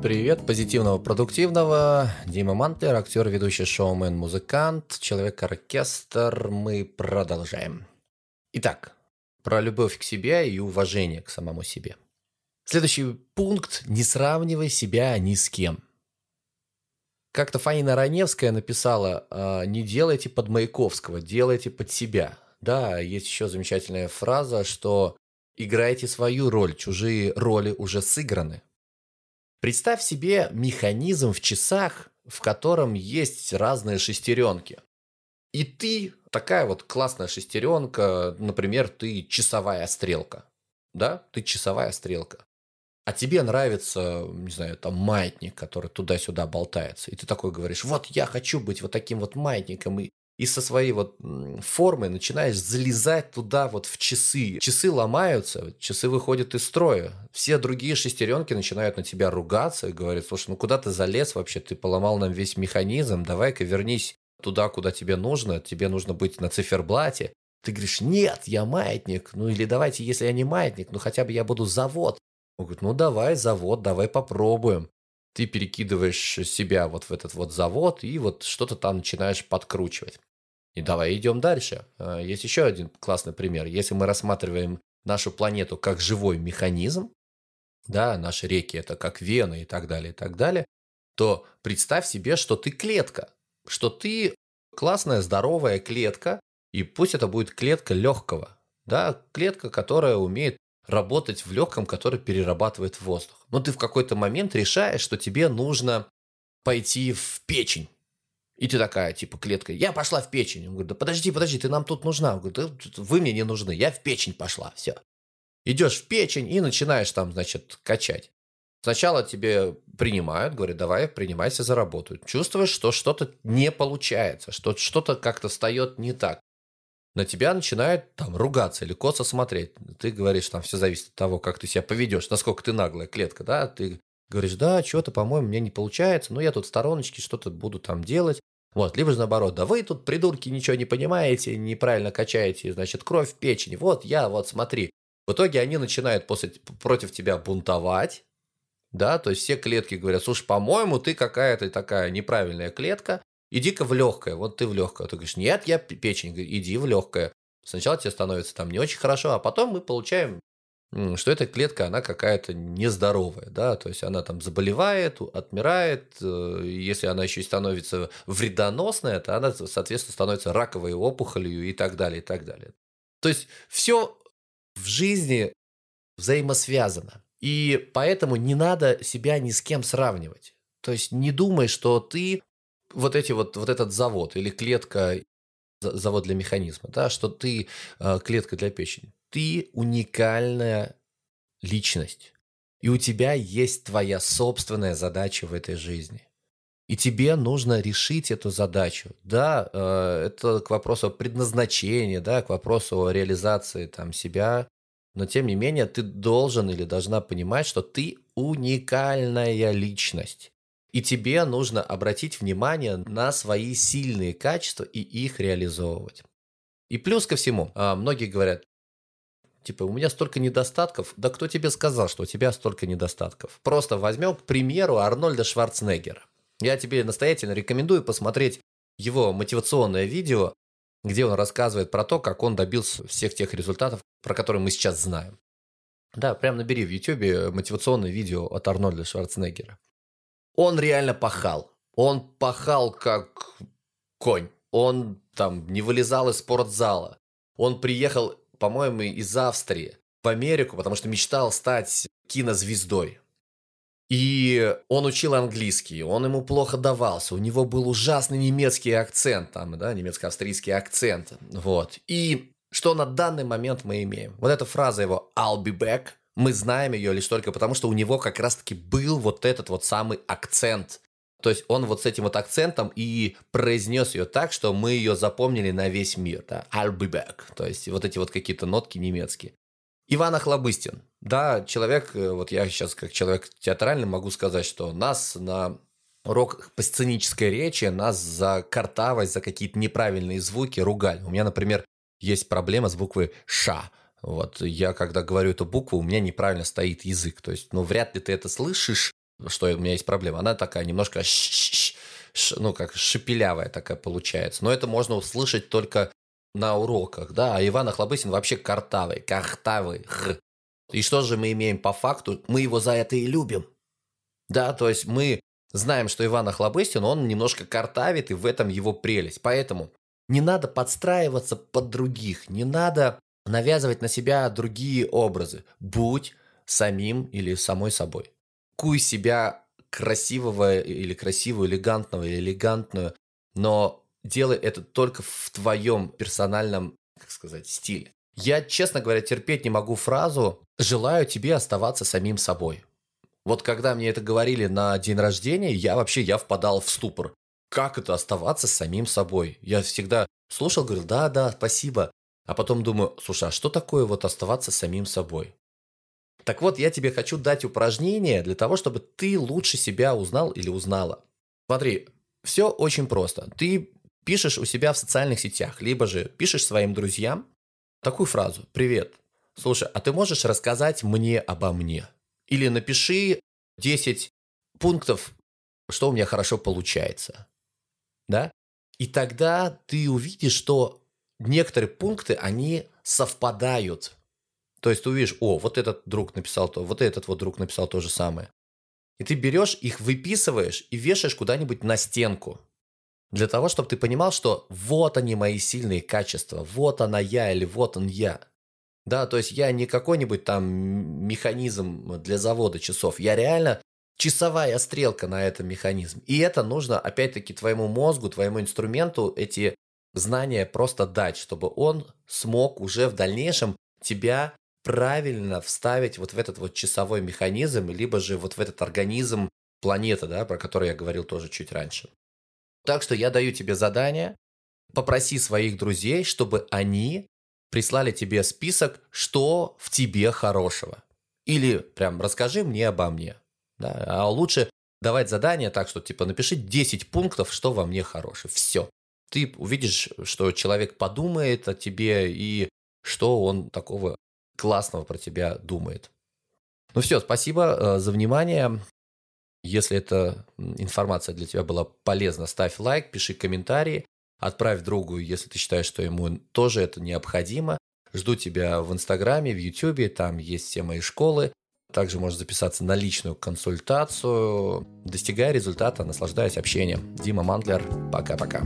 Привет, позитивного, продуктивного. Дима Мантлер, актер, ведущий шоумен, музыкант, человек-оркестр. Мы продолжаем. Итак, про любовь к себе и уважение к самому себе. Следующий пункт – не сравнивай себя ни с кем. Как-то Фаина Раневская написала, «А, не делайте под Маяковского, делайте под себя. Да, есть еще замечательная фраза, что играйте свою роль, чужие роли уже сыграны. Представь себе механизм в часах, в котором есть разные шестеренки. И ты такая вот классная шестеренка, например, ты часовая стрелка. Да, ты часовая стрелка. А тебе нравится, не знаю, там маятник, который туда-сюда болтается. И ты такой говоришь, вот я хочу быть вот таким вот маятником. И и со своей вот формой начинаешь залезать туда вот в часы. Часы ломаются, часы выходят из строя. Все другие шестеренки начинают на тебя ругаться и говорят, слушай, ну куда ты залез вообще? Ты поломал нам весь механизм, давай-ка вернись туда, куда тебе нужно, тебе нужно быть на циферблате. Ты говоришь, нет, я маятник. Ну или давайте, если я не маятник, ну хотя бы я буду завод. Он говорит, ну давай завод, давай попробуем ты перекидываешь себя вот в этот вот завод и вот что-то там начинаешь подкручивать. И давай идем дальше. А, есть еще один классный пример. Если мы рассматриваем нашу планету как живой механизм, да, наши реки это как вены и так далее, и так далее, то представь себе, что ты клетка, что ты классная, здоровая клетка, и пусть это будет клетка легкого, да, клетка, которая умеет работать в легком, который перерабатывает воздух. Но ты в какой-то момент решаешь, что тебе нужно пойти в печень. И ты такая, типа, клетка, я пошла в печень. Он говорит, да подожди, подожди, ты нам тут нужна. Он говорит, да, вы мне не нужны, я в печень пошла, все. Идешь в печень и начинаешь там, значит, качать. Сначала тебе принимают, говорят, давай, принимайся за работу. Чувствуешь, что что-то не получается, что что-то как-то встает не так. На тебя начинают там ругаться или косо смотреть. Ты говоришь, там все зависит от того, как ты себя поведешь, насколько ты наглая клетка, да, ты говоришь, да, что-то, по-моему, мне не получается, но я тут в стороночке что-то буду там делать. Вот, либо же наоборот, да вы тут, придурки, ничего не понимаете, неправильно качаете, значит, кровь в печени. Вот я, вот смотри. В итоге они начинают после, против тебя бунтовать, да, то есть все клетки говорят, слушай, по-моему, ты какая-то такая неправильная клетка, иди-ка в легкое, вот ты в легкое. Ты говоришь, нет, я печень, иди в легкое. Сначала тебе становится там не очень хорошо, а потом мы получаем что эта клетка, она какая-то нездоровая, да, то есть она там заболевает, отмирает, э, если она еще и становится вредоносная, то она, соответственно, становится раковой опухолью и так далее, и так далее. То есть все в жизни взаимосвязано. И поэтому не надо себя ни с кем сравнивать. То есть не думай, что ты вот эти вот, вот этот завод или клетка, завод для механизма, да, что ты э, клетка для печени ты уникальная личность. И у тебя есть твоя собственная задача в этой жизни. И тебе нужно решить эту задачу. Да, э, это к вопросу о предназначении, да, к вопросу о реализации там, себя. Но тем не менее, ты должен или должна понимать, что ты уникальная личность. И тебе нужно обратить внимание на свои сильные качества и их реализовывать. И плюс ко всему, а, многие говорят, Типа, у меня столько недостатков. Да кто тебе сказал, что у тебя столько недостатков? Просто возьмем, к примеру, Арнольда Шварценеггера. Я тебе настоятельно рекомендую посмотреть его мотивационное видео, где он рассказывает про то, как он добился всех тех результатов, про которые мы сейчас знаем. Да, прям набери в YouTube мотивационное видео от Арнольда Шварценеггера. Он реально пахал. Он пахал как конь. Он там не вылезал из спортзала. Он приехал по-моему, из Австрии в Америку, потому что мечтал стать кинозвездой. И он учил английский, он ему плохо давался, у него был ужасный немецкий акцент, там, да, немецко-австрийский акцент, вот. И что на данный момент мы имеем? Вот эта фраза его «I'll be back», мы знаем ее лишь только потому, что у него как раз-таки был вот этот вот самый акцент то есть он вот с этим вот акцентом и произнес ее так, что мы ее запомнили на весь мир. Да? I'll be back. То есть вот эти вот какие-то нотки немецкие. Иван Охлобыстин. Да, человек, э, вот я сейчас как человек театральный могу сказать, что нас на урок по сценической речи, нас за картавость, за какие-то неправильные звуки ругали. У меня, например, есть проблема с буквой «ша». Вот я, когда говорю эту букву, у меня неправильно стоит язык. То есть, ну, вряд ли ты это слышишь, что у меня есть проблема. Она такая немножко, ну, как шепелявая такая получается. Но это можно услышать только на уроках, да. А Иван Охлобыстин вообще картавый, картавый. Х. И что же мы имеем по факту? Мы его за это и любим. Да, то есть мы знаем, что Иван Охлобыстин, он немножко картавит, и в этом его прелесть. Поэтому не надо подстраиваться под других, не надо навязывать на себя другие образы. Будь самим или самой собой. Куй себя красивого или красивую, элегантного или элегантную, но делай это только в твоем персональном, как сказать, стиле. Я, честно говоря, терпеть не могу фразу «желаю тебе оставаться самим собой». Вот когда мне это говорили на день рождения, я вообще, я впадал в ступор. Как это оставаться самим собой? Я всегда слушал, говорил, да, да, спасибо. А потом думаю, слушай, а что такое вот оставаться самим собой? Так вот, я тебе хочу дать упражнение для того, чтобы ты лучше себя узнал или узнала. Смотри, все очень просто. Ты пишешь у себя в социальных сетях, либо же пишешь своим друзьям такую фразу «Привет, слушай, а ты можешь рассказать мне обо мне?» Или напиши 10 пунктов, что у меня хорошо получается. Да? И тогда ты увидишь, что некоторые пункты, они совпадают. То есть ты увидишь, о, вот этот друг написал то, вот этот вот друг написал то же самое. И ты берешь их, выписываешь и вешаешь куда-нибудь на стенку. Для того, чтобы ты понимал, что вот они мои сильные качества, вот она я или вот он я. Да, то есть я не какой-нибудь там механизм для завода часов. Я реально часовая стрелка на этом механизме. И это нужно, опять-таки, твоему мозгу, твоему инструменту эти знания просто дать, чтобы он смог уже в дальнейшем тебя правильно вставить вот в этот вот часовой механизм, либо же вот в этот организм планеты, да, про который я говорил тоже чуть раньше. Так что я даю тебе задание, попроси своих друзей, чтобы они прислали тебе список, что в тебе хорошего. Или прям расскажи мне обо мне. Да? А лучше давать задание так, что типа напиши 10 пунктов, что во мне хорошее. Все. Ты увидишь, что человек подумает о тебе и что он такого классного про тебя думает. Ну все, спасибо э, за внимание. Если эта информация для тебя была полезна, ставь лайк, пиши комментарии. Отправь другу, если ты считаешь, что ему тоже это необходимо. Жду тебя в Инстаграме, в Ютубе, там есть все мои школы. Также можешь записаться на личную консультацию. Достигая результата, наслаждаясь общением. Дима Мандлер, пока-пока.